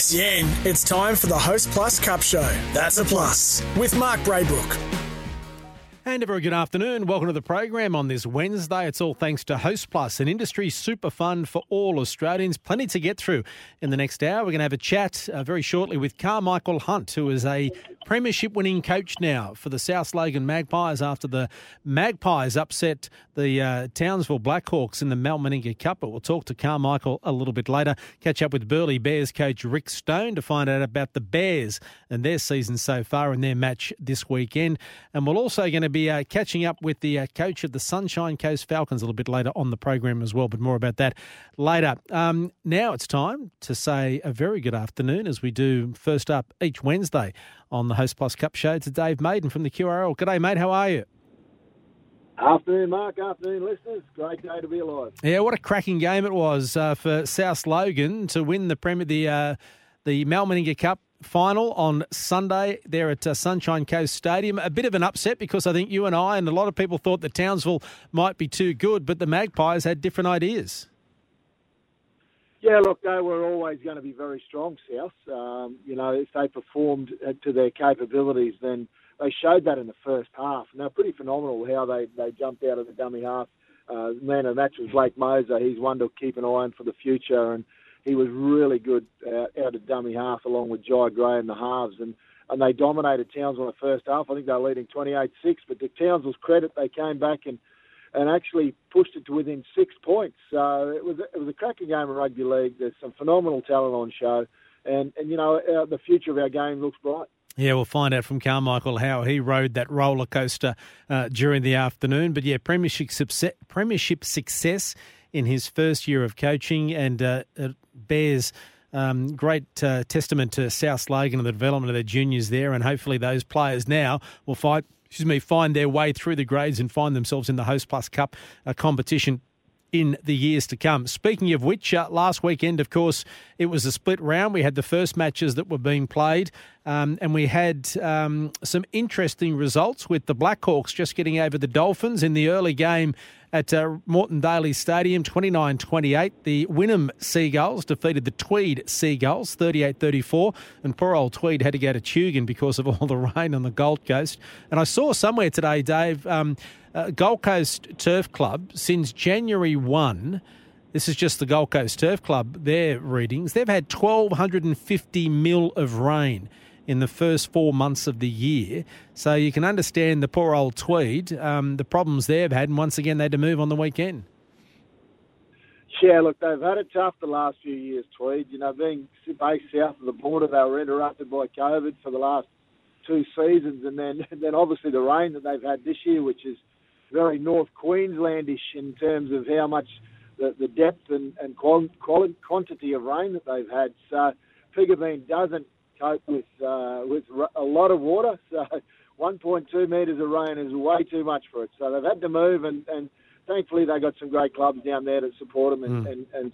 SEN, it's time for the Host Plus Cup Show. That's a plus with Mark Braybrook. And a very good afternoon. Welcome to the program on this Wednesday. It's all thanks to Host Plus, an industry super fund for all Australians. Plenty to get through in the next hour. We're going to have a chat uh, very shortly with Carmichael Hunt, who is a premiership winning coach now for the South Logan Magpies after the Magpies upset the uh, Townsville Blackhawks in the Mal Meninga Cup. But we'll talk to Carmichael a little bit later. Catch up with Burleigh Bears coach Rick Stone to find out about the Bears and their season so far and their match this weekend. And we're also going to be uh, catching up with the uh, coach of the Sunshine Coast Falcons a little bit later on the program as well, but more about that later. Um, now it's time to say a very good afternoon as we do first up each Wednesday on the Host Plus Cup show to Dave Maiden from the QRL. G'day, mate. How are you? Afternoon, Mark. Afternoon, listeners. Great day to be alive. Yeah, what a cracking game it was uh, for South Logan to win the Premier the uh, the Mal Meninga Cup final on Sunday there at uh, Sunshine Coast Stadium. A bit of an upset because I think you and I and a lot of people thought that Townsville might be too good, but the Magpies had different ideas. Yeah, look, they were always going to be very strong, South. Um, you know, if they performed to their capabilities, then they showed that in the first half. And they're pretty phenomenal how they, they jumped out of the dummy half. Uh, man of the match was Blake Moser. He's one to keep an eye on for the future. And he was really good uh, out of dummy half along with Jai Gray in the halves. And, and they dominated Townsville in the first half. I think they were leading 28-6. But to Townsville's credit, they came back and and actually pushed it to within six points. So it was it was a cracking game of rugby league. There's some phenomenal talent on show, and and you know uh, the future of our game looks bright. Yeah, we'll find out from Carmichael how he rode that roller coaster uh, during the afternoon. But yeah, premiership premiership success in his first year of coaching, and uh, it bears. Um, great uh, testament to South Logan and the development of their juniors there, and hopefully those players now will fight excuse me, find their way through the grades and find themselves in the Host Plus Cup uh, competition in the years to come. Speaking of which, uh, last weekend, of course, it was a split round. We had the first matches that were being played, um, and we had um, some interesting results with the Blackhawks just getting over the Dolphins in the early game at uh, Moreton Daily Stadium, 29 28. The Wynnum Seagulls defeated the Tweed Seagulls, 38 34. And poor old Tweed had to go to Tugun because of all the rain on the Gold Coast. And I saw somewhere today, Dave, um, uh, Gold Coast Turf Club, since January 1, this is just the Gold Coast Turf Club, their readings, they've had 1,250 mil of rain in the first four months of the year. So you can understand the poor old Tweed, um, the problems they've had, and once again they had to move on the weekend. Yeah, look, they've had it tough the last few years, Tweed. You know, being based south of the border, they were interrupted by COVID for the last two seasons, and then then obviously the rain that they've had this year, which is very North Queenslandish in terms of how much the, the depth and, and quality, quantity of rain that they've had. So Piggabeen doesn't cope with uh, with a lot of water. So 1.2 metres of rain is way too much for it. So they've had to move, and, and thankfully they got some great clubs down there to support them. And, mm. and, and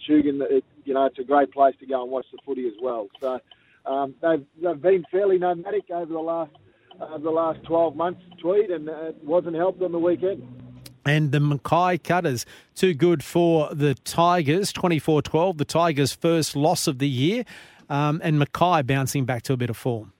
it, you know, it's a great place to go and watch the footy as well. So um, they've they've been fairly nomadic over the last uh, the last 12 months, Tweed, and it wasn't helped on the weekend. And the Mackay Cutters, too good for the Tigers, 24 12, the Tigers' first loss of the year um, and Mackay bouncing back to a bit of form.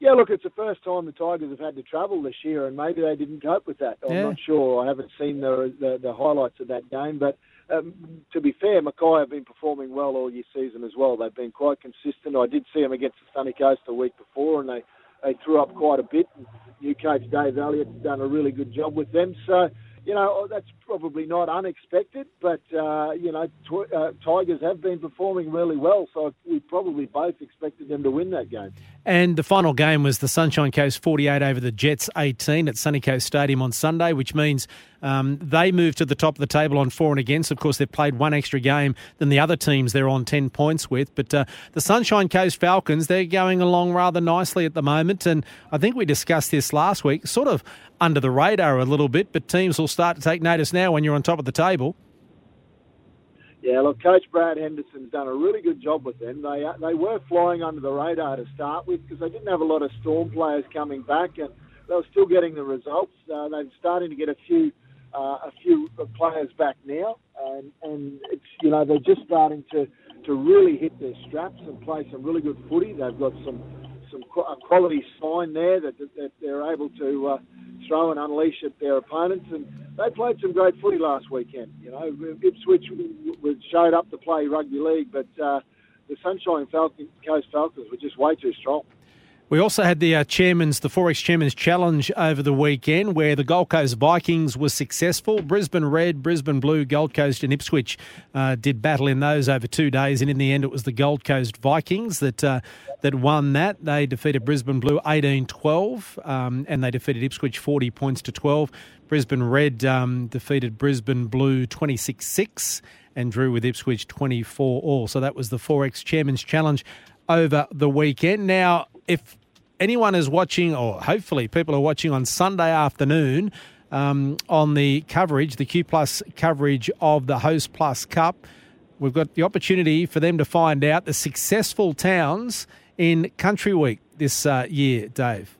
Yeah, look, it's the first time the Tigers have had to travel this year, and maybe they didn't cope with that. I'm yeah. not sure. I haven't seen the, the, the highlights of that game, but um, to be fair, Mackay have been performing well all year season as well. They've been quite consistent. I did see them against the Sunny Coast the week before, and they they threw up quite a bit. And New coach Dave Elliott's done a really good job with them. So you know, that's probably not unexpected, but, uh, you know, tw- uh, Tigers have been performing really well, so we probably both expected them to win that game. And the final game was the Sunshine Coast 48 over the Jets 18 at Sunny Coast Stadium on Sunday, which means um, they moved to the top of the table on for and against. Of course, they've played one extra game than the other teams they're on 10 points with. But uh, the Sunshine Coast Falcons, they're going along rather nicely at the moment. And I think we discussed this last week, sort of under the radar a little bit, but teams will start to take notice now when you're on top of the table. Yeah, look, Coach Brad Henderson's done a really good job with them. They uh, they were flying under the radar to start with because they didn't have a lot of Storm players coming back, and they were still getting the results. Uh, they're starting to get a few uh, a few players back now, and and it's you know they're just starting to to really hit their straps and play some really good footy. They've got some some quality sign there that, that, that they're able to uh, throw and unleash at their opponents. And they played some great footy last weekend. You know, Ipswich showed up to play rugby league, but uh, the Sunshine Falcon, Coast Falcons were just way too strong. We also had the uh, chairman's, the Forex Chairman's Challenge over the weekend, where the Gold Coast Vikings were successful. Brisbane Red, Brisbane Blue, Gold Coast, and Ipswich uh, did battle in those over two days, and in the end, it was the Gold Coast Vikings that uh, that won that. They defeated Brisbane Blue 18-12, um, and they defeated Ipswich 40 points to 12. Brisbane Red um, defeated Brisbane Blue 26-6 and drew with Ipswich 24 all. So that was the Forex Chairman's Challenge over the weekend. Now, if anyone is watching, or hopefully people are watching on Sunday afternoon um, on the coverage, the Q Plus coverage of the Host Plus Cup, we've got the opportunity for them to find out the successful towns in Country Week this uh, year, Dave.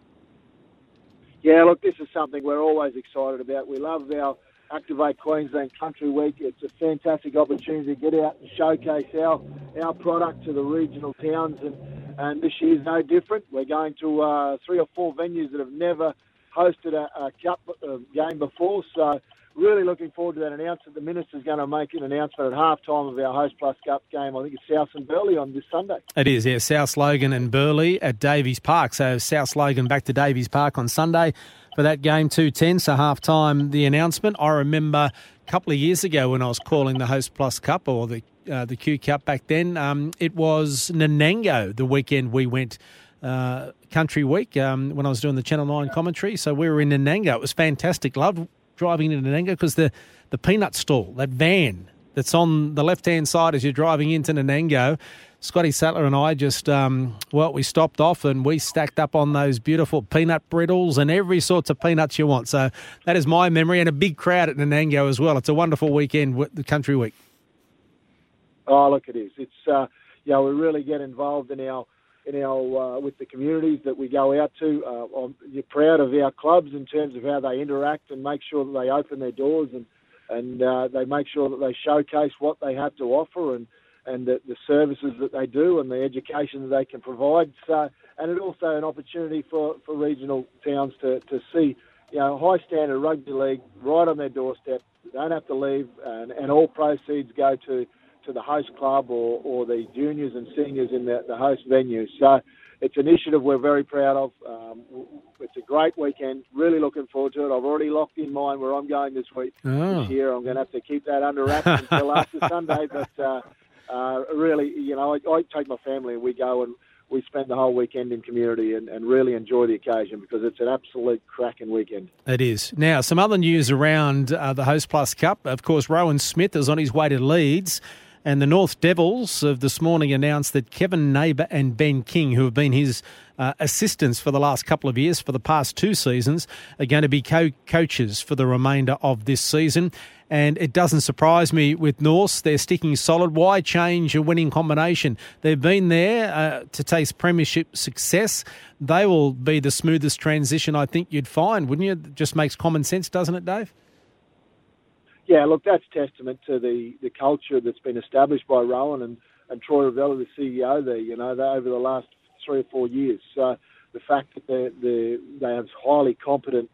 Yeah, look, this is something we're always excited about. We love our Activate Queensland Country Week. It's a fantastic opportunity to get out and showcase our our product to the regional towns and and this year is no different. We're going to uh, three or four venues that have never hosted a, a cup uh, game before. So really looking forward to that announcement. The minister's going to make an announcement at half time of our Host Plus Cup game. I think it's South and Burleigh on this Sunday. It is, yeah. South Logan and Burleigh at Davies Park. So South Logan back to Davies Park on Sunday for that game, 210. So half time, the announcement. I remember a couple of years ago when I was calling the Host Plus Cup or the uh, the Q Cup back then. Um, it was Nanango the weekend we went. Uh, country week um, when I was doing the Channel 9 commentary. So we were in Nanango. It was fantastic. Loved driving into Nanango because the, the peanut stall, that van that's on the left hand side as you're driving into Nanango, Scotty Sattler and I just, um, well, we stopped off and we stacked up on those beautiful peanut brittles and every sorts of peanuts you want. So that is my memory and a big crowd at Nanango as well. It's a wonderful weekend, the country week. Oh, look, it is. It's uh, you know we really get involved in our in our uh, with the communities that we go out to. Uh, you're proud of our clubs in terms of how they interact and make sure that they open their doors and and uh, they make sure that they showcase what they have to offer and and the, the services that they do and the education that they can provide. So and it's also an opportunity for, for regional towns to, to see you know high standard rugby league right on their doorstep. They don't have to leave, and, and all proceeds go to to the host club or, or the juniors and seniors in the, the host venue. So it's an initiative we're very proud of. Um, it's a great weekend. Really looking forward to it. I've already locked in mind where I'm going this week. Oh. This year, I'm going to have to keep that under wraps until after Sunday. But uh, uh, really, you know, I, I take my family and we go and we spend the whole weekend in community and, and, really enjoy the occasion because it's an absolute cracking weekend. It is. Now, some other news around uh, the Host Plus Cup. Of course, Rohan Smith is on his way to Leeds. And the North Devils of this morning announced that Kevin Neighbour and Ben King, who have been his uh, assistants for the last couple of years, for the past two seasons, are going to be co coaches for the remainder of this season. And it doesn't surprise me with Norths. They're sticking solid. Why change a winning combination? They've been there uh, to taste premiership success. They will be the smoothest transition I think you'd find, wouldn't you? It just makes common sense, doesn't it, Dave? Yeah, look, that's testament to the, the culture that's been established by Rohan and, and Troy Ravella, the CEO there, you know, over the last three or four years. So the fact that they they they have highly competent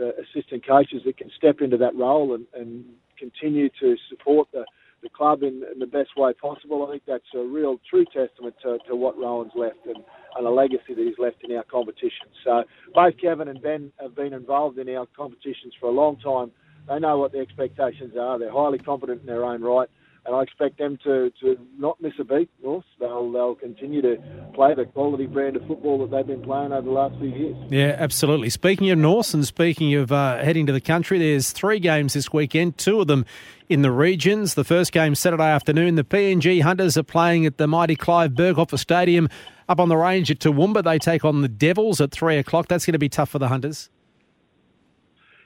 uh, assistant coaches that can step into that role and, and continue to support the, the club in, in the best way possible. I think that's a real true testament to, to what Rohan's left and, and a legacy that he's left in our competition. So both Kevin and Ben have been involved in our competitions for a long time. They know what the expectations are. They're highly competent in their own right and I expect them to, to not miss a beat. North, they'll they'll continue to play the quality brand of football that they've been playing over the last few years. Yeah, absolutely. Speaking of North and speaking of uh, heading to the country, there's three games this weekend. Two of them in the regions. The first game Saturday afternoon. The PNG Hunters are playing at the mighty Clive Berghofer Stadium up on the range at Toowoomba. They take on the Devils at three o'clock. That's going to be tough for the Hunters.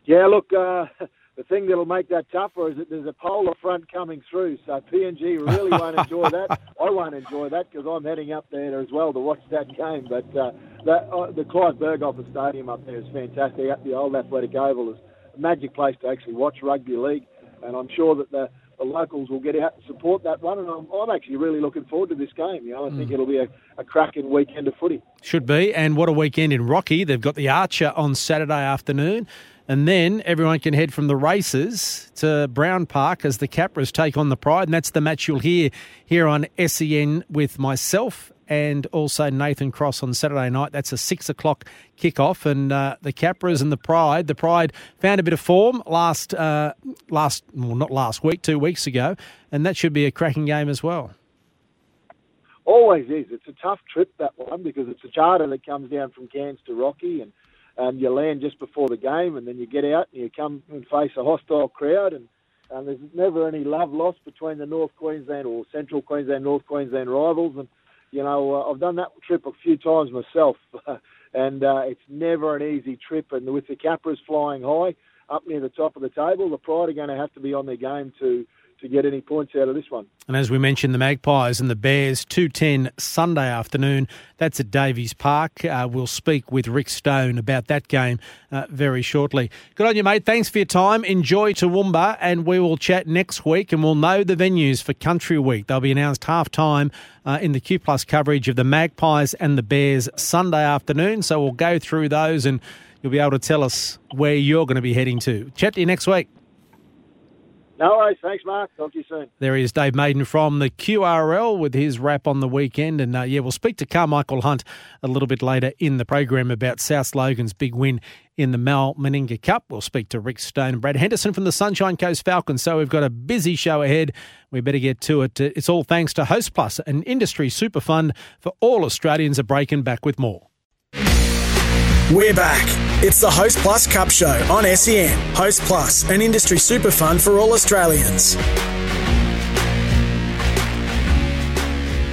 Yeah, look. Uh, the thing that'll make that tougher is that there's a polar front coming through. So PNG really won't enjoy that. I won't enjoy that because I'm heading up there as well to watch that game. But uh, that, uh, the Clive Berghofer Stadium up there is fantastic. At the old Athletic Oval is a magic place to actually watch rugby league, and I'm sure that the the locals will get out and support that one. And I'm, I'm actually really looking forward to this game. You know, I think mm. it'll be a, a cracking weekend of footy. Should be. And what a weekend in Rocky. They've got the Archer on Saturday afternoon. And then everyone can head from the races to Brown Park as the Capras take on the Pride. And that's the match you'll hear here on SEN with myself and also Nathan Cross on Saturday night. That's a six o'clock kickoff, and uh, the Capras and the Pride. The Pride found a bit of form last, uh, last, well, not last week, two weeks ago, and that should be a cracking game as well. Always is. It's a tough trip that one because it's a charter that comes down from Cairns to Rocky, and and you land just before the game, and then you get out and you come and face a hostile crowd, and, and there's never any love lost between the North Queensland or Central Queensland, North Queensland rivals, and you know uh, I've done that trip a few times myself, and uh, it's never an easy trip, and with the Capras flying high up near the top of the table, the Pride are going to have to be on their game to to get any points out of this one. And as we mentioned, the Magpies and the Bears, 2.10 Sunday afternoon. That's at Davies Park. Uh, we'll speak with Rick Stone about that game uh, very shortly. Good on you, mate. Thanks for your time. Enjoy Toowoomba, and we will chat next week, and we'll know the venues for Country Week. They'll be announced half-time uh, in the Q Plus coverage of the Magpies and the Bears Sunday afternoon. So we'll go through those, and you'll be able to tell us where you're going to be heading to. Chat to you next week. No worries. Thanks, Mark. Talk to you soon. There is Dave Maiden from the QRL with his wrap on the weekend. And uh, yeah, we'll speak to Carmichael Hunt a little bit later in the program about South Logan's big win in the Mal Meninga Cup. We'll speak to Rick Stone and Brad Henderson from the Sunshine Coast Falcons. So we've got a busy show ahead. We better get to it. It's all thanks to Host Plus, an industry super fund for all Australians are breaking back with more. We're back. It's the Host Plus Cup Show on SEN. Host Plus, an industry super fund for all Australians.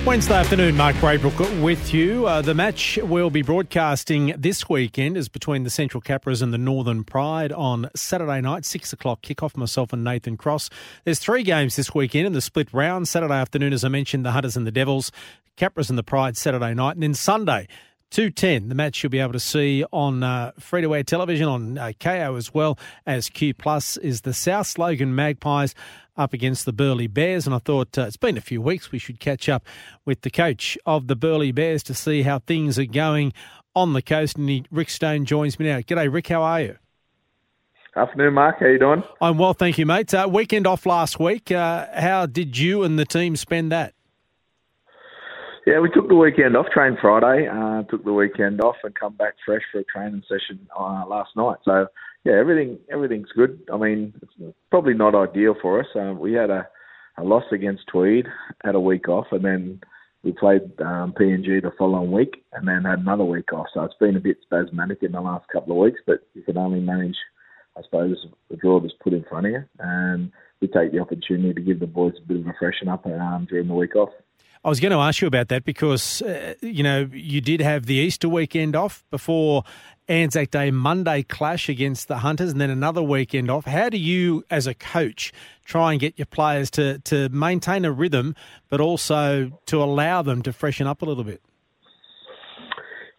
Wednesday afternoon, Mark Braybrook with you. Uh, the match we'll be broadcasting this weekend is between the Central Capras and the Northern Pride on Saturday night, 6 o'clock kickoff, myself and Nathan Cross. There's three games this weekend in the split round. Saturday afternoon, as I mentioned, the Hunters and the Devils, Capras and the Pride Saturday night, and then Sunday, 210. The match you'll be able to see on uh, free to air television on uh, Kayo as well as Q Plus is the South Logan Magpies up against the Burleigh Bears. And I thought uh, it's been a few weeks. We should catch up with the coach of the Burleigh Bears to see how things are going on the coast. And he, Rick Stone joins me now. G'day, Rick. How are you? Afternoon, Mark. How you doing? I'm well, thank you, mate. Uh, weekend off last week. Uh, how did you and the team spend that? Yeah, we took the weekend off, trained Friday, uh, took the weekend off and come back fresh for a training session uh, last night. So, yeah, everything everything's good. I mean, it's probably not ideal for us. Um, we had a, a loss against Tweed, had a week off, and then we played um, PNG the following week, and then had another week off. So it's been a bit spasmodic in the last couple of weeks, but you can only manage, I suppose, the draw that's put in front of you. And we take the opportunity to give the boys a bit of a freshen up um, during the week off. I was going to ask you about that because, uh, you know, you did have the Easter weekend off before Anzac Day Monday clash against the Hunters and then another weekend off. How do you, as a coach, try and get your players to, to maintain a rhythm but also to allow them to freshen up a little bit?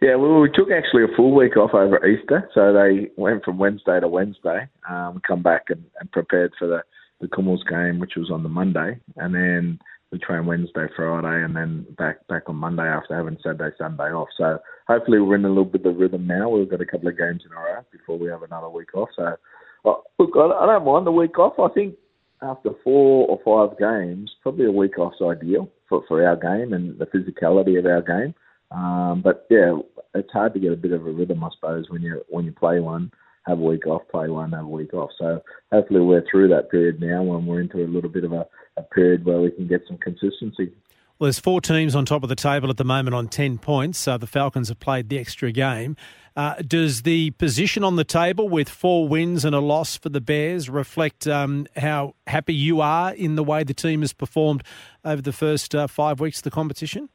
Yeah, well, we took actually a full week off over Easter, so they went from Wednesday to Wednesday, um, come back and, and prepared for the, the Kumuls game, which was on the Monday, and then we train Wednesday, Friday, and then back back on Monday after having Saturday, Sunday off. So hopefully we're in a little bit of rhythm now. We've got a couple of games in a row before we have another week off. So uh, look, I, I don't mind the week off. I think after four or five games, probably a week off's ideal for, for our game and the physicality of our game. Um, but yeah, it's hard to get a bit of a rhythm, I suppose, when you when you play one, have a week off, play one, have a week off. So hopefully we're through that period now, when we're into a little bit of a, a period where we can get some consistency. Well, there's four teams on top of the table at the moment on 10 points. Uh, the Falcons have played the extra game. Uh, does the position on the table with four wins and a loss for the Bears reflect um, how happy you are in the way the team has performed over the first uh, five weeks of the competition?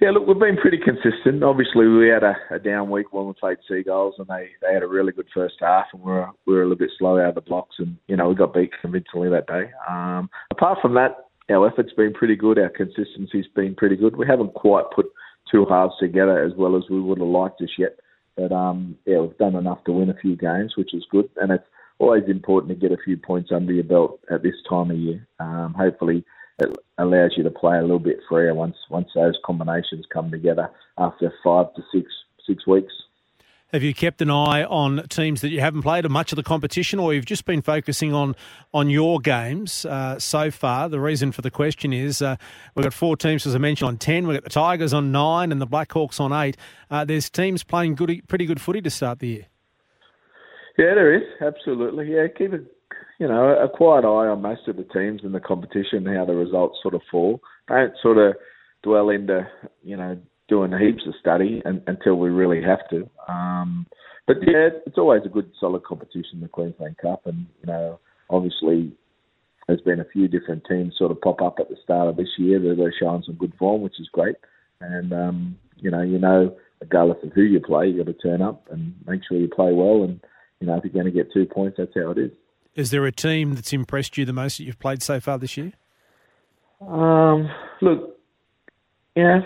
Yeah, look, we've been pretty consistent. Obviously, we had a, a down week when we played Seagulls, and they, they had a really good first half, and we were, we were a little bit slow out of the blocks, and you know we got beat convincingly that day. Um, apart from that, our effort's been pretty good. Our consistency's been pretty good. We haven't quite put two halves together as well as we would have liked just yet. But um, yeah, we've done enough to win a few games, which is good. And it's always important to get a few points under your belt at this time of year. Um, hopefully, it allows you to play a little bit freer once once those combinations come together after five to six six weeks. Have you kept an eye on teams that you haven't played or much of the competition, or you've just been focusing on on your games uh, so far? The reason for the question is uh, we've got four teams, as I mentioned, on ten. We've got the Tigers on nine and the Blackhawks on eight. Uh, there's teams playing good, pretty good footy to start the year. Yeah, there is absolutely. Yeah, keep a you know a quiet eye on most of the teams in the competition, how the results sort of fall. Don't sort of dwell into you know doing heaps of study and, until we really have to. Um, but yeah, it's always a good solid competition, the Queensland Cup, and you know, obviously there's been a few different teams sort of pop up at the start of this year that are showing some good form, which is great. And um, you know, you know, regardless of who you play, you got to turn up and make sure you play well. And you know, if you're going to get two points, that's how it is. Is there a team that's impressed you the most that you've played so far this year? Um, look, yeah,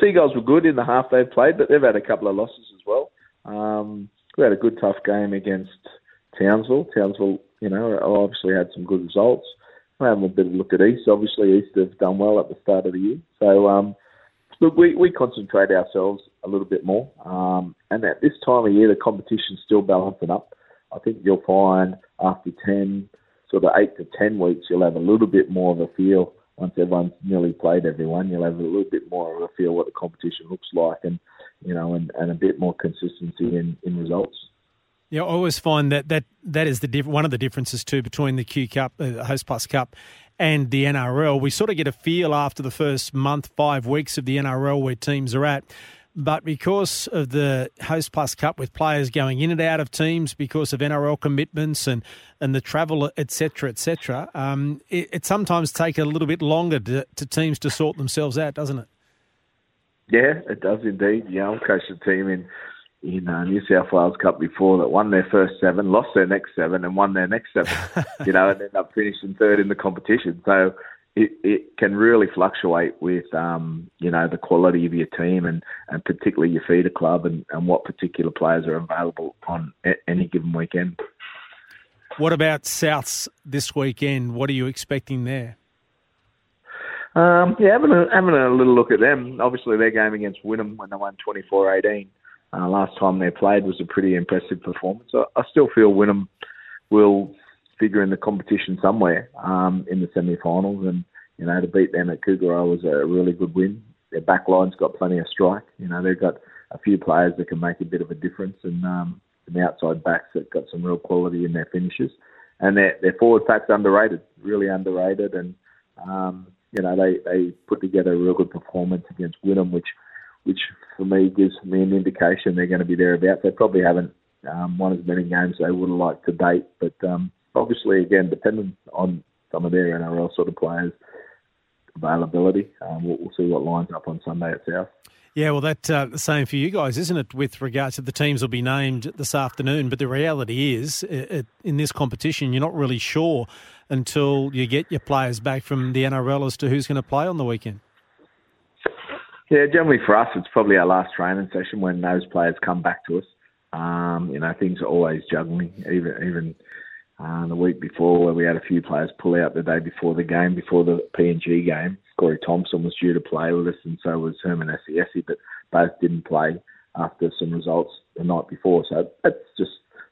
Seagulls were good in the half they've played, but they've had a couple of losses as well. Um, we had a good tough game against Townsville. Townsville, you know, obviously had some good results. we have a bit of a look at East. Obviously, East have done well at the start of the year. So, um, look, we, we concentrate ourselves a little bit more. Um, and at this time of year, the competition's still balancing up. I think you'll find after 10, sort of 8 to 10 weeks, you'll have a little bit more of a feel once everyone's nearly played everyone, you'll have a little bit more of a feel what the competition looks like, and you know, and, and a bit more consistency in, in results. Yeah, I always find that that, that is the diff- one of the differences too between the Q Cup, uh, the Host Plus Cup, and the NRL. We sort of get a feel after the first month, five weeks of the NRL where teams are at. But because of the Host Plus Cup, with players going in and out of teams because of NRL commitments and, and the travel, etc., etc., um, it, it, sometimes takes a little bit longer to, to, teams to sort themselves out, doesn't it? Yeah, it does indeed. Yeah, I coached a team in in uh, New South Wales Cup before that won their first seven, lost their next seven, and won their next seven. you know, and ended up finishing third in the competition. So it, it can really fluctuate with um, you know the quality of your team and, and particularly your feeder club and, and what particular players are available on any given weekend. What about Souths this weekend? What are you expecting there? Um, yeah, having a, having a little look at them. Obviously, their game against Wynnum when they won 24-18 uh, last time they played was a pretty impressive performance. I, I still feel Wynnum will figure in the competition somewhere um, in the semi-finals, and you know to beat them at Kougari was a really good win. Their backline's got plenty of strike. You know they've got a few players that can make a bit of a difference, and um, some outside backs that got some real quality in their finishes, and their their forward pack's underrated, really underrated, and um, you know they they put together a real good performance against Wynnum, which which for me gives me an indication they're going to be thereabouts. They probably haven't um, won as many games they would have liked to date, but um, obviously, again, dependent on some of their NRL sort of players' availability. Um, we'll, we'll, see what lines up on Sunday at South. Yeah, well, that's uh, the same for you guys, isn't it? With regards to the teams will be named this afternoon, but the reality is, it, it, in this competition, you're not really sure until you get your players back from the NRL as to who's going to play on the weekend. Yeah, generally for us, it's probably our last training session when those players come back to us. Um, you know, things are always juggling, even even uh, the week before where we had a few players pull out the day before the game, before the PNG game. Corey Thompson was due to play with us, and so was Herman Ese'ese, but both didn't play after some results the night before. So that's just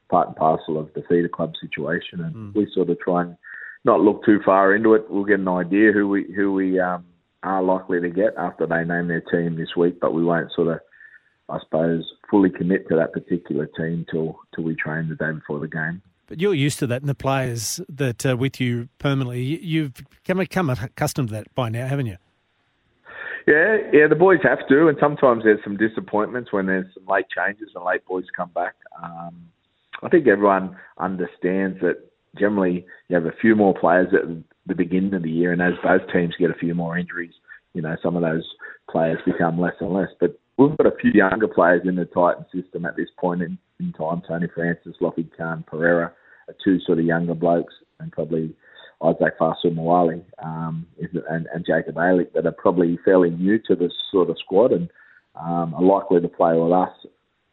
part and parcel of the feeder club situation, and mm. we sort of try and not look too far into it. We'll get an idea who we who we um, are likely to get after they name their team this week, but we won't sort of, I suppose, fully commit to that particular team till till we train the day before the game. But you're used to that, and the players that are with you permanently, you've come become accustomed to that by now, haven't you? Yeah, yeah, the boys have to, and sometimes there's some disappointments when there's some late changes and late boys come back. Um, I think everyone understands that generally you have a few more players at the beginning of the year, and as both teams get a few more injuries, you know, some of those players become less and less. But we've got a few younger players in the Titan system at this point in, in time. Tony Francis, Lockie Khan, Pereira two sort of younger blokes, and probably Isaac Fa'asuamaleaui um, and, and Jacob Alick that are probably fairly new to this sort of squad and um, are likely to play with us.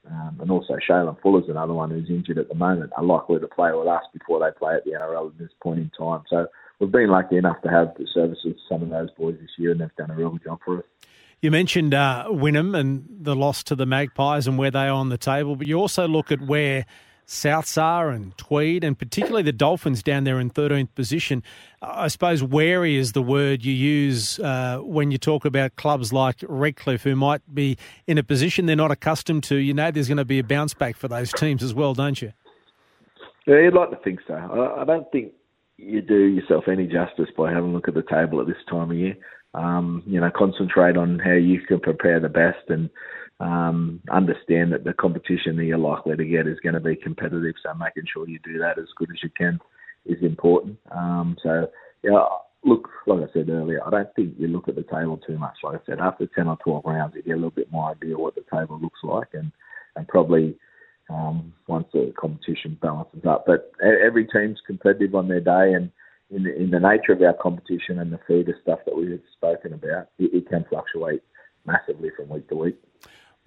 Um, and also Shaylin Fuller's another one who's injured at the moment, are likely to play with us before they play at the NRL at this point in time. So we've been lucky enough to have the services of some of those boys this year and they've done a real good job for us. You mentioned uh, Wynnum and the loss to the Magpies and where they are on the table, but you also look at where South SAR and Tweed, and particularly the Dolphins down there in 13th position. I suppose wary is the word you use uh, when you talk about clubs like Redcliffe, who might be in a position they're not accustomed to. You know there's going to be a bounce back for those teams as well, don't you? Yeah, you'd like to think so. I, don't think you do yourself any justice by having a look at the table at this time of year. Um, you know, concentrate on how you can prepare the best and um, understand that the competition that you're likely to get is going to be competitive. So making sure you do that as good as you can is important. Um, so yeah, look, like I said earlier, I don't think you look at the table too much. Like I said, after ten or twelve rounds, you get a little bit more idea what the table looks like, and and probably um, once the competition balances up. But every team's competitive on their day, and in the, in the nature of our competition and the feeder stuff that we've spoken about, it, it can fluctuate massively from week to week.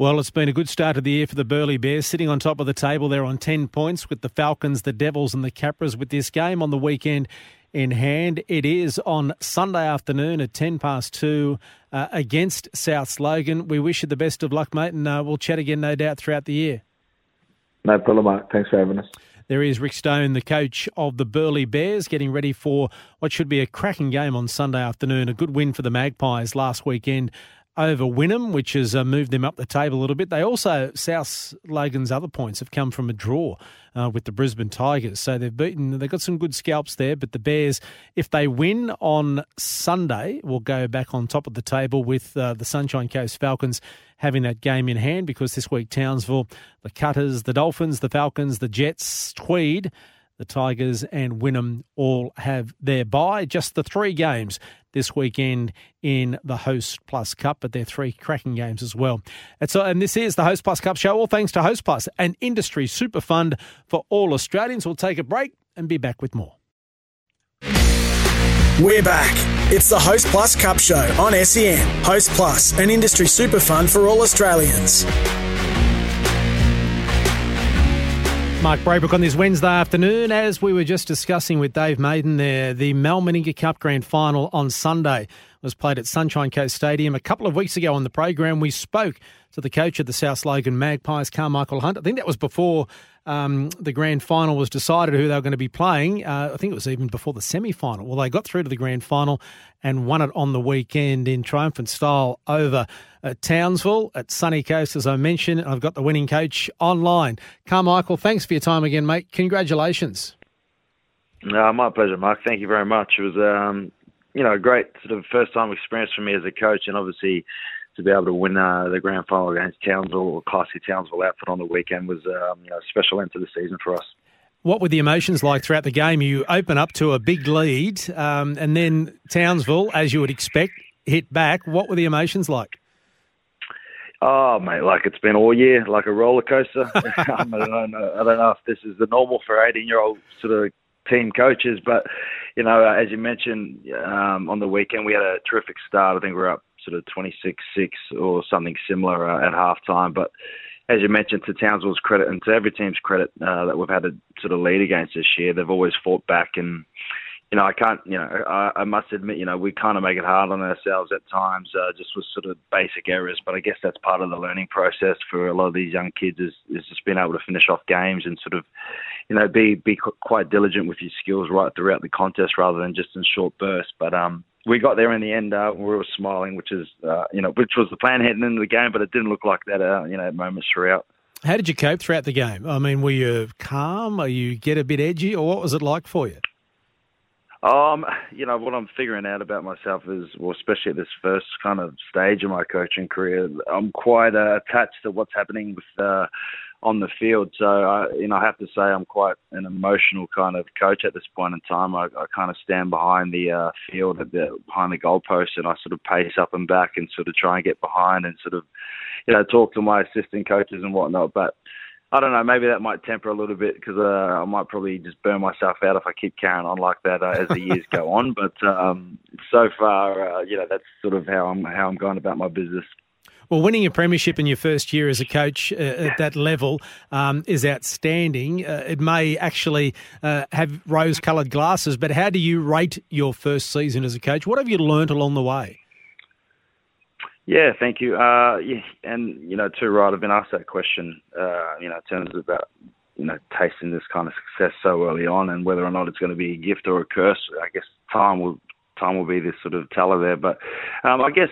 Well, it's been a good start of the year for the Burleigh Bears, sitting on top of the table. They're on 10 points with the Falcons, the Devils, and the Capras with this game on the weekend in hand. It is on Sunday afternoon at 10 past 2 uh, against South Logan. We wish you the best of luck, mate, and uh, we'll chat again, no doubt, throughout the year. No problem, mate. Thanks for having us. There is Rick Stone, the coach of the Burleigh Bears, getting ready for what should be a cracking game on Sunday afternoon. A good win for the Magpies last weekend over Wynnum, which has uh, moved them up the table a little bit. They also, South Logan's other points have come from a draw uh, with the Brisbane Tigers. So they've beaten, they've got some good scalps there. But the Bears, if they win on Sunday, will go back on top of the table with uh, the Sunshine Coast Falcons having that game in hand because this week Townsville, the Cutters, the Dolphins, the Falcons, the Jets, Tweed, the Tigers and Wynnum all have their bye. Just the three games this weekend in the Host Plus Cup, but they're three cracking games as well. And, so, uh, and this is the Host Plus Cup show, all thanks to Host Plus, an industry super fund for all Australians. We'll take a break and be back with more. We're back. It's the Host Plus Cup show on SEN. Host Plus, an industry super fund for all Australians. Mark Braybrook on this Wednesday afternoon. As we were just discussing with Dave Maiden there, the Mal Meninga Cup Grand Final on Sunday was played at Sunshine Coast Stadium. A couple of weeks ago on the program, we spoke to the coach of the South Logan Magpies, Carmichael Hunt. I think that was before um, the grand final was decided who they were going to be playing. Uh, I think it was even before the semi final. Well, they got through to the grand final and won it on the weekend in triumphant style over at Townsville at Sunny Coast, as I mentioned. I've got the winning coach online. Carmichael, thanks for your time again, mate. Congratulations. Uh, my pleasure, Mark. Thank you very much. It was, um, you know, a great sort of first time experience for me as a coach, and obviously to be able to win uh, the grand final against Townsville or Classy Townsville outfit on the weekend was um, you know, a special end to the season for us. What were the emotions like throughout the game? You open up to a big lead, um, and then Townsville, as you would expect, hit back. What were the emotions like? Oh, mate, like it's been all year, like a roller coaster. I, don't know, I don't know if this is the normal for 18 year old sort of team coaches, but, you know, as you mentioned um, on the weekend, we had a terrific start. I think we are up sort of 26 6 or something similar uh, at halftime. But as you mentioned, to Townsville's credit and to every team's credit uh, that we've had a sort of lead against this year, they've always fought back and you know, I can't, you know, I, I must admit, you know, we kind of make it hard on ourselves at times, uh, just with sort of basic errors. But I guess that's part of the learning process for a lot of these young kids is, is just being able to finish off games and sort of, you know, be be quite diligent with your skills right throughout the contest rather than just in short bursts. But um, we got there in the end. Uh, we were smiling, which is, uh, you know, which was the plan heading into the game, but it didn't look like that, uh, you know, moments throughout. How did you cope throughout the game? I mean, were you calm? Or you get a bit edgy, or what was it like for you? Um, you know what I'm figuring out about myself is, well, especially at this first kind of stage of my coaching career, I'm quite uh, attached to what's happening with uh, on the field. So, I, you know, I have to say I'm quite an emotional kind of coach at this point in time. I, I kind of stand behind the uh, field, the, behind the goalpost, and I sort of pace up and back and sort of try and get behind and sort of, you know, talk to my assistant coaches and whatnot. But I don't know. Maybe that might temper a little bit because uh, I might probably just burn myself out if I keep carrying on like that uh, as the years go on. But um, so far, uh, you know, that's sort of how I'm how I'm going about my business. Well, winning a premiership in your first year as a coach uh, at that level um, is outstanding. Uh, it may actually uh, have rose-coloured glasses, but how do you rate your first season as a coach? What have you learnt along the way? Yeah, thank you. Uh, yeah, and you know, too right. I've been asked that question. Uh, you know, in terms of about you know tasting this kind of success so early on, and whether or not it's going to be a gift or a curse. I guess time will time will be this sort of teller there. But um, I guess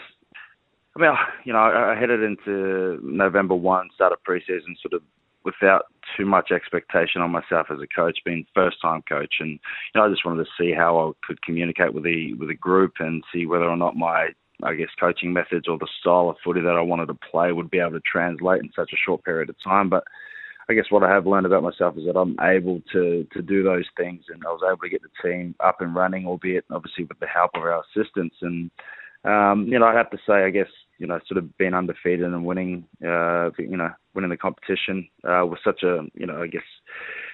I mean, you know, I, headed into November one, started preseason sort of without too much expectation on myself as a coach, being first time coach, and you know, I just wanted to see how I could communicate with the with the group and see whether or not my I guess, coaching methods or the style of footy that I wanted to play would be able to translate in such a short period of time. But I guess what I have learned about myself is that I'm able to to do those things, and I was able to get the team up and running, albeit obviously with the help of our assistants. And um, you know, I have to say, I guess you know, sort of being undefeated and winning, uh, you know, winning the competition uh, with such a you know, I guess,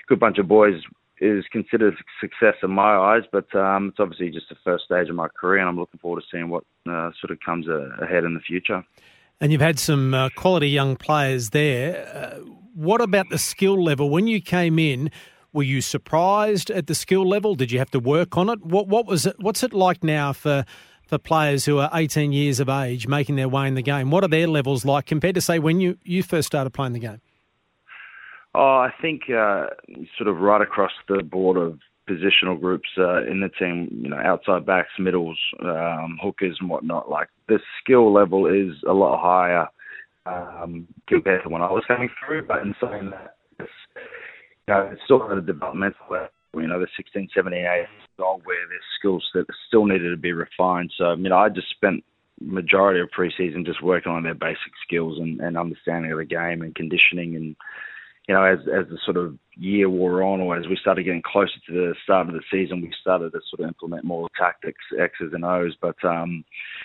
good bunch of boys is considered success in my eyes, but um, it's obviously just the first stage of my career, and I'm looking forward to seeing what uh, sort of comes ahead in the future. And you've had some uh, quality young players there. Uh, what about the skill level? When you came in, were you surprised at the skill level? Did you have to work on it? What what was it? What's it like now for for players who are 18 years of age making their way in the game? What are their levels like compared to say when you, you first started playing the game? Oh, I think uh, sort of right across the board of positional groups uh, in the team, you know, outside backs, middles, um, hookers, and whatnot. Like the skill level is a lot higher um, compared to when I was coming through. But in saying that, it's, you know, it's still at a developmental level. You know, the 16, 17, 18 old where there's skills that still needed to be refined. So, you know, I just spent majority of preseason just working on their basic skills and, and understanding of the game and conditioning and you know, as as the sort of year wore on, or as we started getting closer to the start of the season, we started to sort of implement more tactics, X's and O's. But um,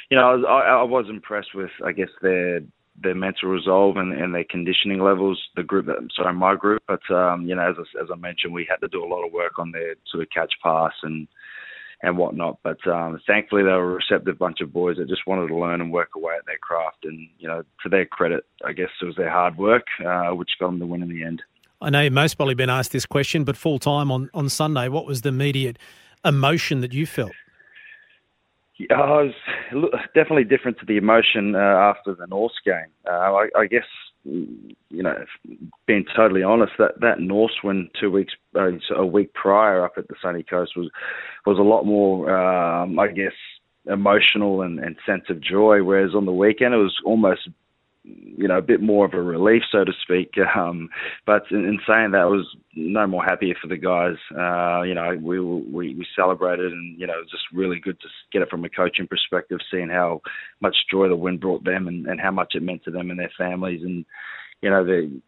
you know, I was, I, I was impressed with, I guess, their their mental resolve and, and their conditioning levels. The group sorry, my group. But um, you know, as I, as I mentioned, we had to do a lot of work on their sort of catch pass and and whatnot. But um, thankfully, they were a receptive bunch of boys that just wanted to learn and work away at their craft. And you know, to their credit, I guess it was their hard work uh, which got them the win in the end. I know you've most probably been asked this question, but full time on on Sunday, what was the immediate emotion that you felt? Yeah, it was definitely different to the emotion uh, after the Norse game. Uh, I, I guess you know, being totally honest, that that Norse win two weeks, uh, a week prior up at the sunny coast was was a lot more, um, I guess, emotional and, and sense of joy. Whereas on the weekend, it was almost, you know, a bit more of a relief, so to speak. Um, but in, in saying that, I was no more happier for the guys. Uh, you know, we, we we celebrated, and you know, it was just really good to get it from a coaching perspective, seeing how much joy the win brought them, and, and how much it meant to them and their families, and you know, the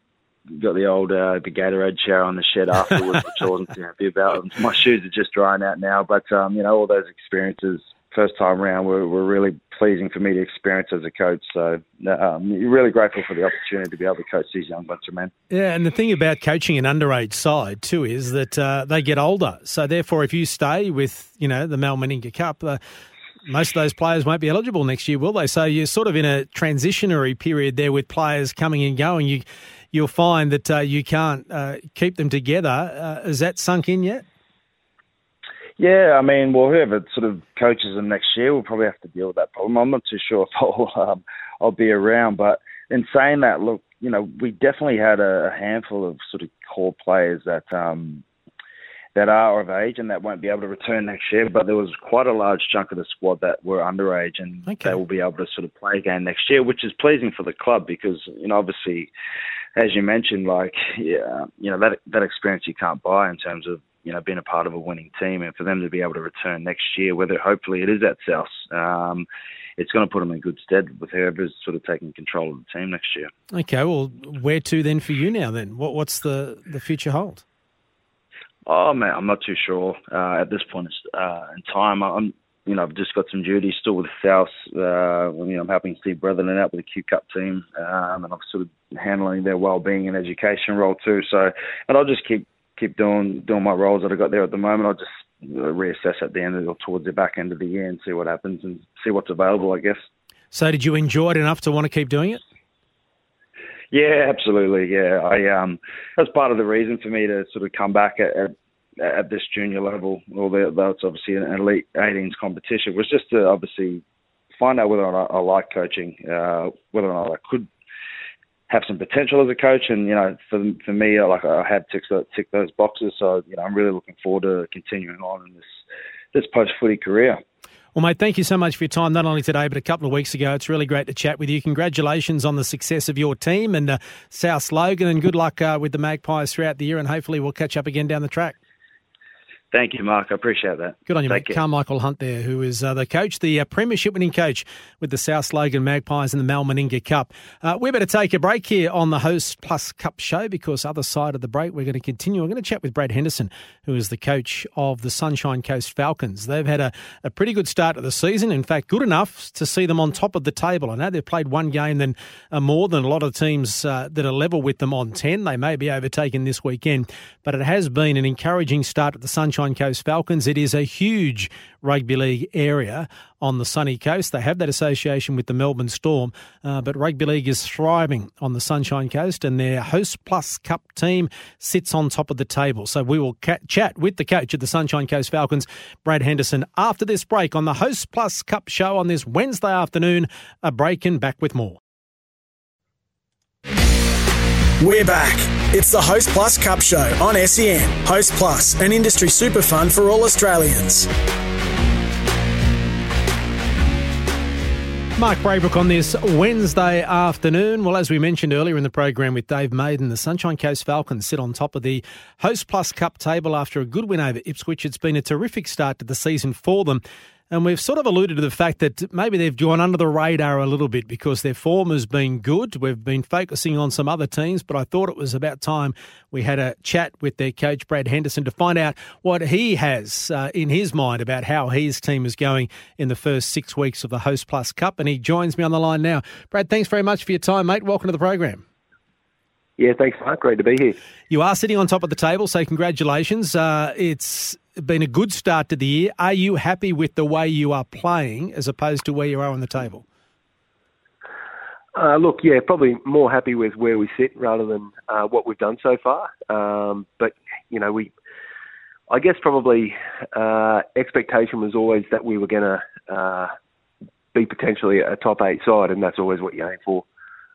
got the old uh, the Gatorade shower on the shed afterwards, which I wasn't too happy about. My shoes are just drying out now, but um, you know, all those experiences first time around were, were really pleasing for me to experience as a coach. So um, really grateful for the opportunity to be able to coach these young bunch of men. Yeah, and the thing about coaching an underage side too is that uh, they get older. So therefore, if you stay with you know the Mal Meninga Cup. Uh, most of those players won't be eligible next year, will they? So you're sort of in a transitionary period there with players coming and going. You, you'll find that uh, you can't uh, keep them together. Uh, is that sunk in yet? Yeah, I mean, well, whoever sort of coaches them next year will probably have to deal with that problem. I'm not too sure if I'll um, I'll be around, but in saying that, look, you know, we definitely had a, handful of sort of core players that um, that are of age and that won't be able to return next year. But there was quite a large chunk of the squad that were underage and okay. they will be able to sort of play again next year, which is pleasing for the club because you know obviously, as you mentioned, like yeah, you know that that experience you can't buy in terms of you know being a part of a winning team and for them to be able to return next year, whether hopefully it is at South. Um, it's going to put them in good stead with whoever's sort of taking control of the team next year. Okay, well, where to then for you now? Then what, what's the the future hold? Oh man, I'm not too sure uh, at this point uh, in time. I'm, you know, I've just got some duties still with South. Uh, you know, I'm helping Steve Bretherton out with the Q Cup team, um, and I'm sort of handling their well-being and education role too. So, and I'll just keep keep doing doing my roles that I got there at the moment. I'll just reassess at the end of, or towards the back end of the year and see what happens and see what's available. I guess. So, did you enjoy it enough to want to keep doing it? Yeah, absolutely. Yeah, I um, that's part of the reason for me to sort of come back at, at, at this junior level, although it's obviously an elite 18s competition, was just to obviously find out whether or not I like coaching, uh, whether or not I could have some potential as a coach, and you know, for for me, like I have ticked tick those boxes, so you know, I'm really looking forward to continuing on in this this post footy career. Well, mate, thank you so much for your time, not only today, but a couple of weeks ago. It's really great to chat with you. Congratulations on the success of your team and uh, South Logan, and good luck uh, with the Magpies throughout the year. And hopefully, we'll catch up again down the track. Thank you, Mark. I appreciate that. Good on you, Take mate. Care. Karmichael Hunt there, who is uh, the coach, the uh, premiership winning coach with the South Logan Magpies in the Mal Meninga Cup. Uh, we better take a break here on the Host Plus Cup show because other side of the break, we're going to continue. We're going to chat with Brad Henderson, who is the coach of the Sunshine Coast Falcons. They've had a, a pretty good start to the season. In fact, good enough to see them on top of the table. I know they've played one game than uh, more than a lot of teams uh, that are level with them on 10. They may be overtaken this weekend, but it has been an encouraging start at the Sunshine Coast Falcons. It is a huge rugby league area on the sunny coast. They have that association with the Melbourne Storm, uh, but rugby league is thriving on the Sunshine Coast, and their Host Plus Cup team sits on top of the table. So we will ca- chat with the coach of the Sunshine Coast Falcons, Brad Henderson, after this break on the Host Plus Cup show on this Wednesday afternoon. A break and back with more. We're back. It's the Host Plus Cup Show on SEN. Host Plus, an industry super fund for all Australians. Mark Braybrook on this Wednesday afternoon. Well, as we mentioned earlier in the program with Dave Maiden, the Sunshine Coast Falcons sit on top of the Host Plus Cup table after a good win over Ipswich. It's been a terrific start to the season for them. And we've sort of alluded to the fact that maybe they've gone under the radar a little bit because their form has been good. We've been focusing on some other teams, but I thought it was about time we had a chat with their coach, Brad Henderson, to find out what he has uh, in his mind about how his team is going in the first six weeks of the Host Plus Cup. And he joins me on the line now. Brad, thanks very much for your time, mate. Welcome to the program. Yeah, thanks, Mark. Great to be here. You are sitting on top of the table, so congratulations. Uh, it's been a good start to the year. Are you happy with the way you are playing as opposed to where you are on the table? Uh, look, yeah, probably more happy with where we sit rather than uh, what we've done so far. Um, but you know, we, I guess, probably uh, expectation was always that we were going to uh, be potentially a top eight side, and that's always what you aim for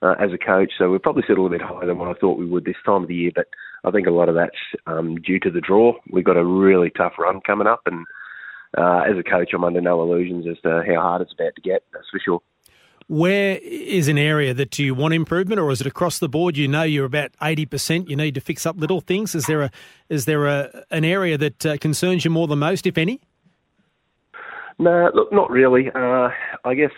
uh, as a coach. So we're probably sit a little bit higher than what I thought we would this time of the year. But I think a lot of that's um, due to the draw. We've got a really tough run coming up, and uh, as a coach, I'm under no illusions as to how hard it's about to get. That's for sure. Where is an area that you want improvement, or is it across the board? You know, you're about eighty percent. You need to fix up little things. Is there a is there a an area that uh, concerns you more than most, if any? No, look, not really. Uh, I guess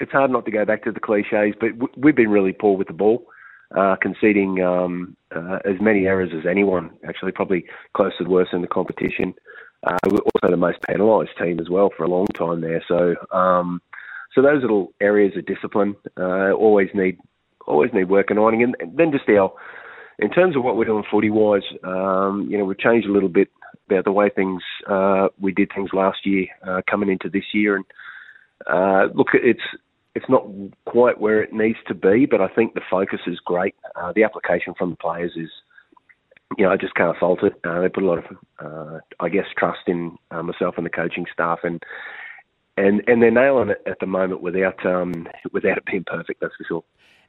it's hard not to go back to the cliches, but we've been really poor with the ball, uh, conceding um, uh, as many errors as anyone. Actually, probably close to the worst in the competition. Uh, we're also the most penalised team as well for a long time there. So, um, so those little areas of discipline uh, always need always need working on. And then just our, in terms of what we're doing footy wise, um, you know, we've changed a little bit about the way things uh, we did things last year uh, coming into this year. And uh, look, it's it's not quite where it needs to be, but I think the focus is great. Uh, the application from the players is you know, I just can't fault it. Uh, they put a lot of, uh, I guess, trust in uh, myself and the coaching staff, and and and they're nailing it at the moment without um, without it being perfect. That's for sure.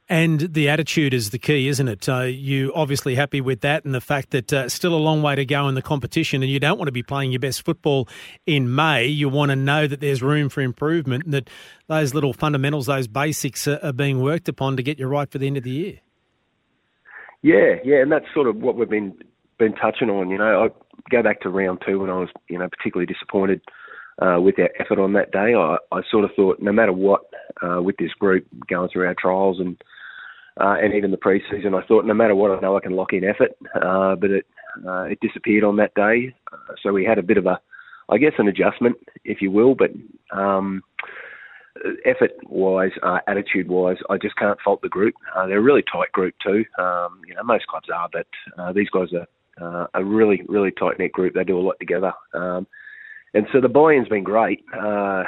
And the attitude is the key, isn't it? Uh, you obviously happy with that, and the fact that uh, still a long way to go in the competition, and you don't want to be playing your best football in May. You want to know that there's room for improvement, and that those little fundamentals, those basics, are, are being worked upon to get you right for the end of the year. Yeah, yeah, and that's sort of what we've been been touching on. You know, I go back to round two when I was, you know, particularly disappointed uh, with our effort on that day. I, I sort of thought, no matter what, uh, with this group going through our trials and uh, and even the preseason, I thought, no matter what, I know I can lock in effort. Uh, but it uh, it disappeared on that day, uh, so we had a bit of a, I guess, an adjustment, if you will. But um, effort wise, uh, attitude wise, I just can't fault the group. Uh, they're a really tight group too. Um, you know, most clubs are, but uh, these guys are uh, a really, really tight knit group. They do a lot together. Um, and so the buy-in's been great. Uh,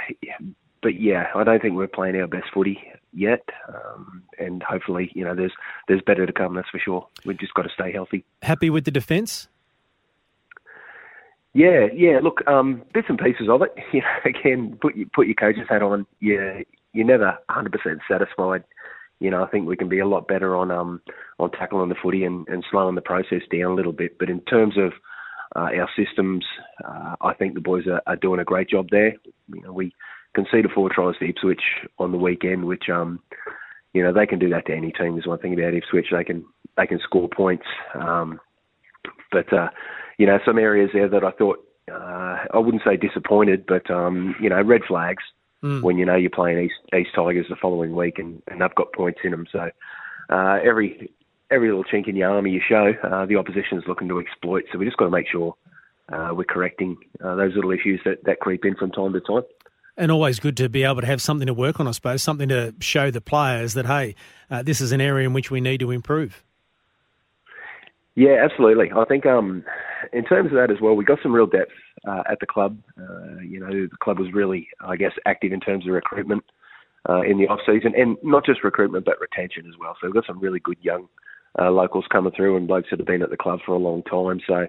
but yeah, I don't think we're playing our best footy yet. Um, and hopefully, you know, there's there's better to come. That's for sure. We've just got to stay healthy. Happy with the defence? Yeah, yeah. Look, um, bits and pieces of it. You know, again, put your put your coach's hat on. Yeah, you're never 100% satisfied. You know, I think we can be a lot better on um on tackling the footy and, and slowing the process down a little bit. But in terms of uh, our systems, uh, I think the boys are, are doing a great job there. You know, we conceded four tries to Ipswich on the weekend, which um, you know, they can do that to any team. There's one thing about Ipswich; they can they can score points. Um, but uh, you know, some areas there that I thought uh, I wouldn't say disappointed, but um, you know, red flags mm. when you know you're playing East East Tigers the following week and, and they've got points in them. So uh, every every little chink in your armour you show, uh, the is looking to exploit. So we just got to make sure uh, we're correcting uh, those little issues that, that creep in from time to time. And always good to be able to have something to work on, I suppose, something to show the players that, hey, uh, this is an area in which we need to improve. Yeah, absolutely. I think um, in terms of that as well, we got some real depth uh, at the club. Uh, you know, the club was really, I guess, active in terms of recruitment uh, in the off season, and not just recruitment but retention as well. So we've got some really good young uh, locals coming through and blokes that have been at the club for a long time. So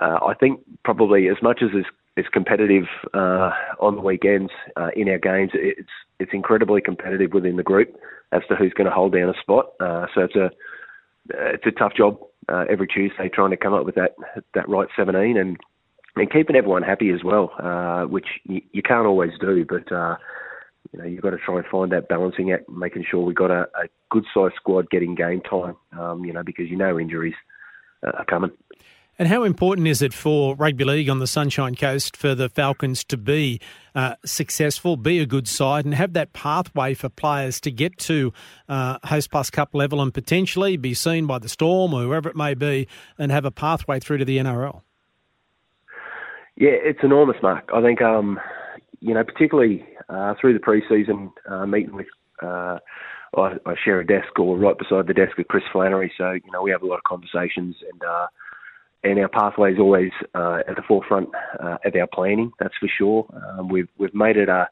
uh, I think probably as much as it's, it's competitive uh, on the weekends uh, in our games, it's it's incredibly competitive within the group as to who's going to hold down a spot. Uh, so it's a it's a tough job uh, every Tuesday trying to come up with that that right 17 and and keeping everyone happy as well, uh, which you, you can't always do, but uh, you know you've got to try and find that balancing act, making sure we've got a, a good sized squad getting game time, um, you know, because you know injuries uh, are coming. And how important is it for rugby league on the Sunshine Coast for the Falcons to be uh, successful, be a good side, and have that pathway for players to get to uh, Host Plus Cup level and potentially be seen by the Storm or whoever it may be, and have a pathway through to the NRL? Yeah, it's enormous, Mark. I think um, you know, particularly uh, through the preseason uh, meeting with. Uh, I, I share a desk or right beside the desk with Chris Flannery, so you know we have a lot of conversations, and uh, and our pathway is always uh, at the forefront uh, of our planning. That's for sure. Um, we've we've made it a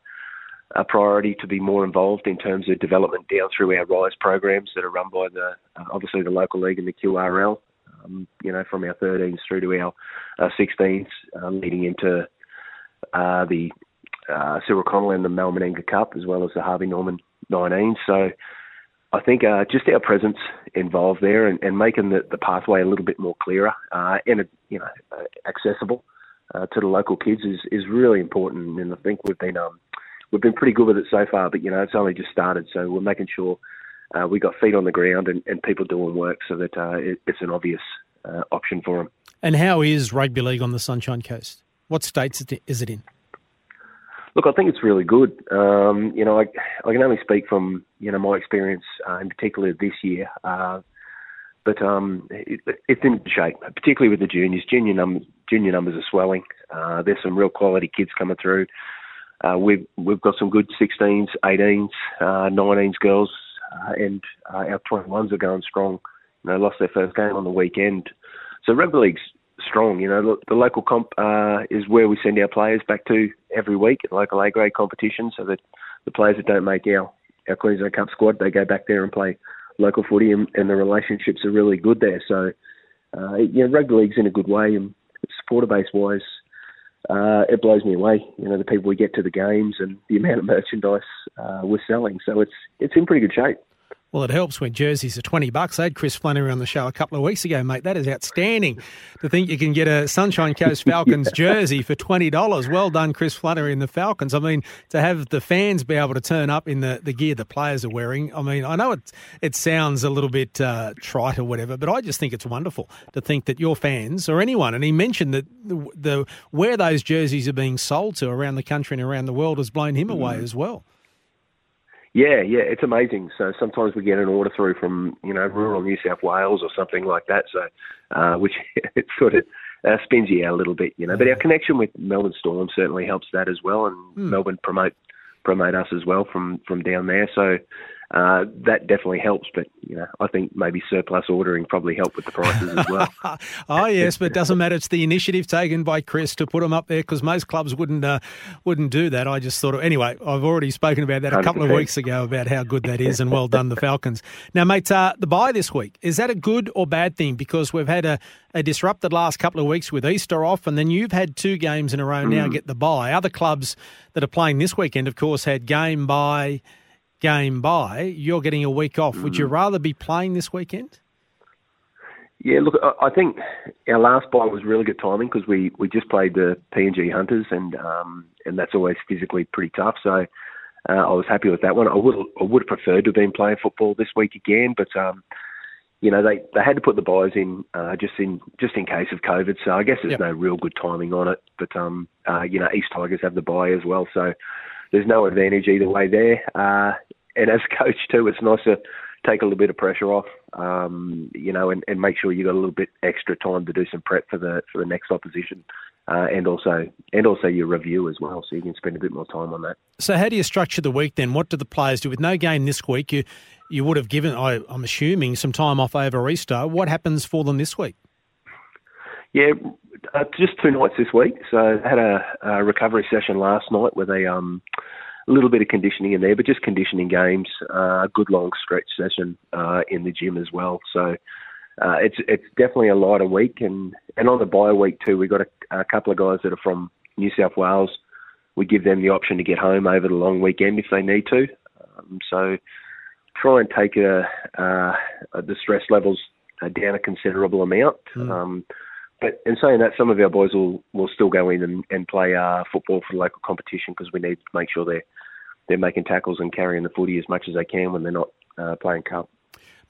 a priority to be more involved in terms of development down through our RISE programs that are run by the uh, obviously the local league and the QRL. Um, you know, from our 13s through to our uh, 16s, um, leading into uh, the uh, Cyril Connell and the Mal Meninga Cup, as well as the Harvey Norman 19. So I think uh, just our presence involved there and, and making the, the, pathway a little bit more clearer uh, and you know uh, accessible uh, to the local kids is, is really important. And I think we've been um, we've been pretty good with it so far, but you know it's only just started, so we're making sure uh, we got feet on the ground and, and people doing work so that it, it's an obvious option for them. And how is rugby league on the Sunshine Coast? What states is it in? Look, I think it's really good. Um, you know, I, I can only speak from you know my experience, uh, in particular this year. Uh, but um, it, it's in shape, particularly with the juniors. Junior numbers, junior numbers are swelling. Uh, there's some real quality kids coming through. Uh, we've we've got some good 16s, 18s, uh, 19s girls, uh, and uh, our 21s are going strong. You know, lost their first game on the weekend. So rugby league's strong. You know, the, the local comp uh, is where we send our players back to every week local A grade competition, so that the players that don't make our our Queensland Cup squad, they go back there and play local footy, and, and the relationships are really good there. So, uh, you know, rugby league's in a good way, and supporter base wise, uh, it blows me away. You know, the people we get to the games and the amount of merchandise uh, we're selling. So it's it's in pretty good shape. Well, it helps when jerseys are 20 bucks. I had Chris Flannery on the show a couple of weeks ago, mate. That is outstanding to think you can get a Sunshine Coast Falcons jersey for $20. Well done, Chris Flannery and the Falcons. I mean, to have the fans be able to turn up in the, the gear the players are wearing, I mean, I know it, it sounds a little bit uh, trite or whatever, but I just think it's wonderful to think that your fans or anyone, and he mentioned that the, the where those jerseys are being sold to around the country and around the world has blown him away mm. as well. Yeah, yeah, it's amazing. So sometimes we get an order through from you know rural New South Wales or something like that. So uh, which it sort of uh, spins you out a little bit, you know. But our connection with Melbourne Storm certainly helps that as well, and hmm. Melbourne promote promote us as well from from down there. So uh, that definitely helps. But you know, I think maybe surplus ordering probably helped with the prices as well. oh yes, but it doesn't matter. It's the initiative taken by Chris to put them up there because most clubs wouldn't uh, wouldn't do that. I just thought of, anyway. I've already spoken about that a 100%. couple of weeks ago about how good that is, and well done the Falcons. Now, mate, uh, the bye this week is that a good or bad thing? Because we've had a, a disrupted last couple of weeks with Easter off, and then you've had two games in a row now mm. get the bye. Other clubs that are playing this weekend, of course, had game bye game by, you're getting a week off. Mm. Would you mm. rather be playing this weekend? Yeah, look, I think our last bye was really good timing because we, we just played the PNG Hunters and um, and that's always physically pretty tough. So uh, I was happy with that one. I would I would have preferred to have been playing football this week again, but um, you know they, they had to put the byes in uh, just in just in case of COVID. So I guess there's yep. no real good timing on it. But um, uh, you know East Tigers have the bye as well, so there's no advantage either way there. Uh, and as coach too, it's nice to take a little bit of pressure off, um, you know, and, and make sure you got a little bit extra time to do some prep for the for the next opposition. Uh, and also and also your review as well, so you can spend a bit more time on that. So, how do you structure the week then? What do the players do with no game this week? You you would have given, I, I'm assuming, some time off over Easter. What happens for them this week? Yeah, uh, just two nights this week. So I had a, a, recovery session last night with a um, little bit of conditioning in there, but just conditioning games. Uh, a good long stretch session uh, in the gym as well. So uh, it's it's definitely a lighter week, and and on the bye week too, we've got a, a couple of guys that are from New South Wales. We give them the option to get home over the long weekend if they need to. Um, so try and take a, uh, the stress levels down a considerable amount. Mm. Um, but in saying that, some of our boys will, will still go in and, and play uh, football for the local competition because we need to make sure they're they're making tackles and carrying the footy as much as they can when they're not uh, playing cup.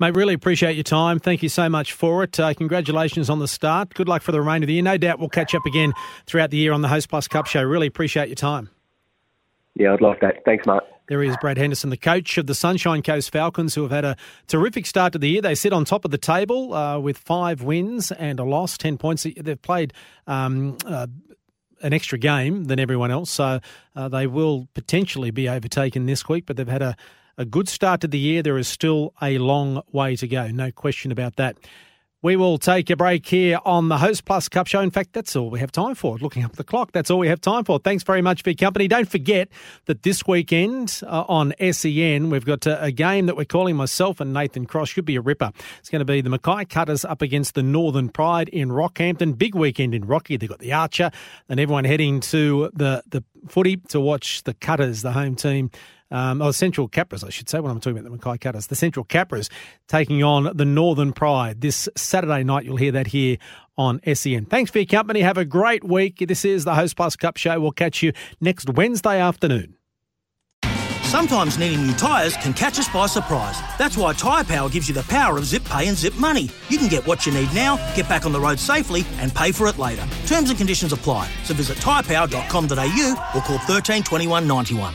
Mate, really appreciate your time. Thank you so much for it. Uh, congratulations on the start. Good luck for the remainder of the year. No doubt we'll catch up again throughout the year on the Host Plus Cup show. Really appreciate your time. Yeah, I'd love that. Thanks, Mark. There is Brad Henderson, the coach of the Sunshine Coast Falcons, who have had a terrific start to the year. They sit on top of the table uh, with five wins and a loss, 10 points. They've played um, uh, an extra game than everyone else, so uh, they will potentially be overtaken this week, but they've had a, a good start to the year. There is still a long way to go, no question about that. We will take a break here on the Host Plus Cup Show. In fact, that's all we have time for. Looking up the clock, that's all we have time for. Thanks very much for your company. Don't forget that this weekend uh, on SEN, we've got a, a, game that we're calling myself and Nathan Cross. Should be a ripper. It's going to be the Mackay Cutters up against the Northern Pride in Rockhampton. Big weekend in Rocky. They've got the Archer and everyone heading to the, the footy to watch the Cutters, the home team um, oh, Central Capras, I should say, when I'm talking about the Mackay Cutters. The Central Capras taking on the Northern Pride this Saturday night. You'll hear that here on SEN. Thanks for your company. Have a great week. This is the Host Plus Cup Show. We'll catch you next Wednesday afternoon. Sometimes needing new tyres can catch us by surprise. That's why Tyre Power gives you the power of zip pay and zip money. You can get what you need now, get back on the road safely, and pay for it later. Terms and conditions apply. So visit tyrepower.com.au or call 13 21 91.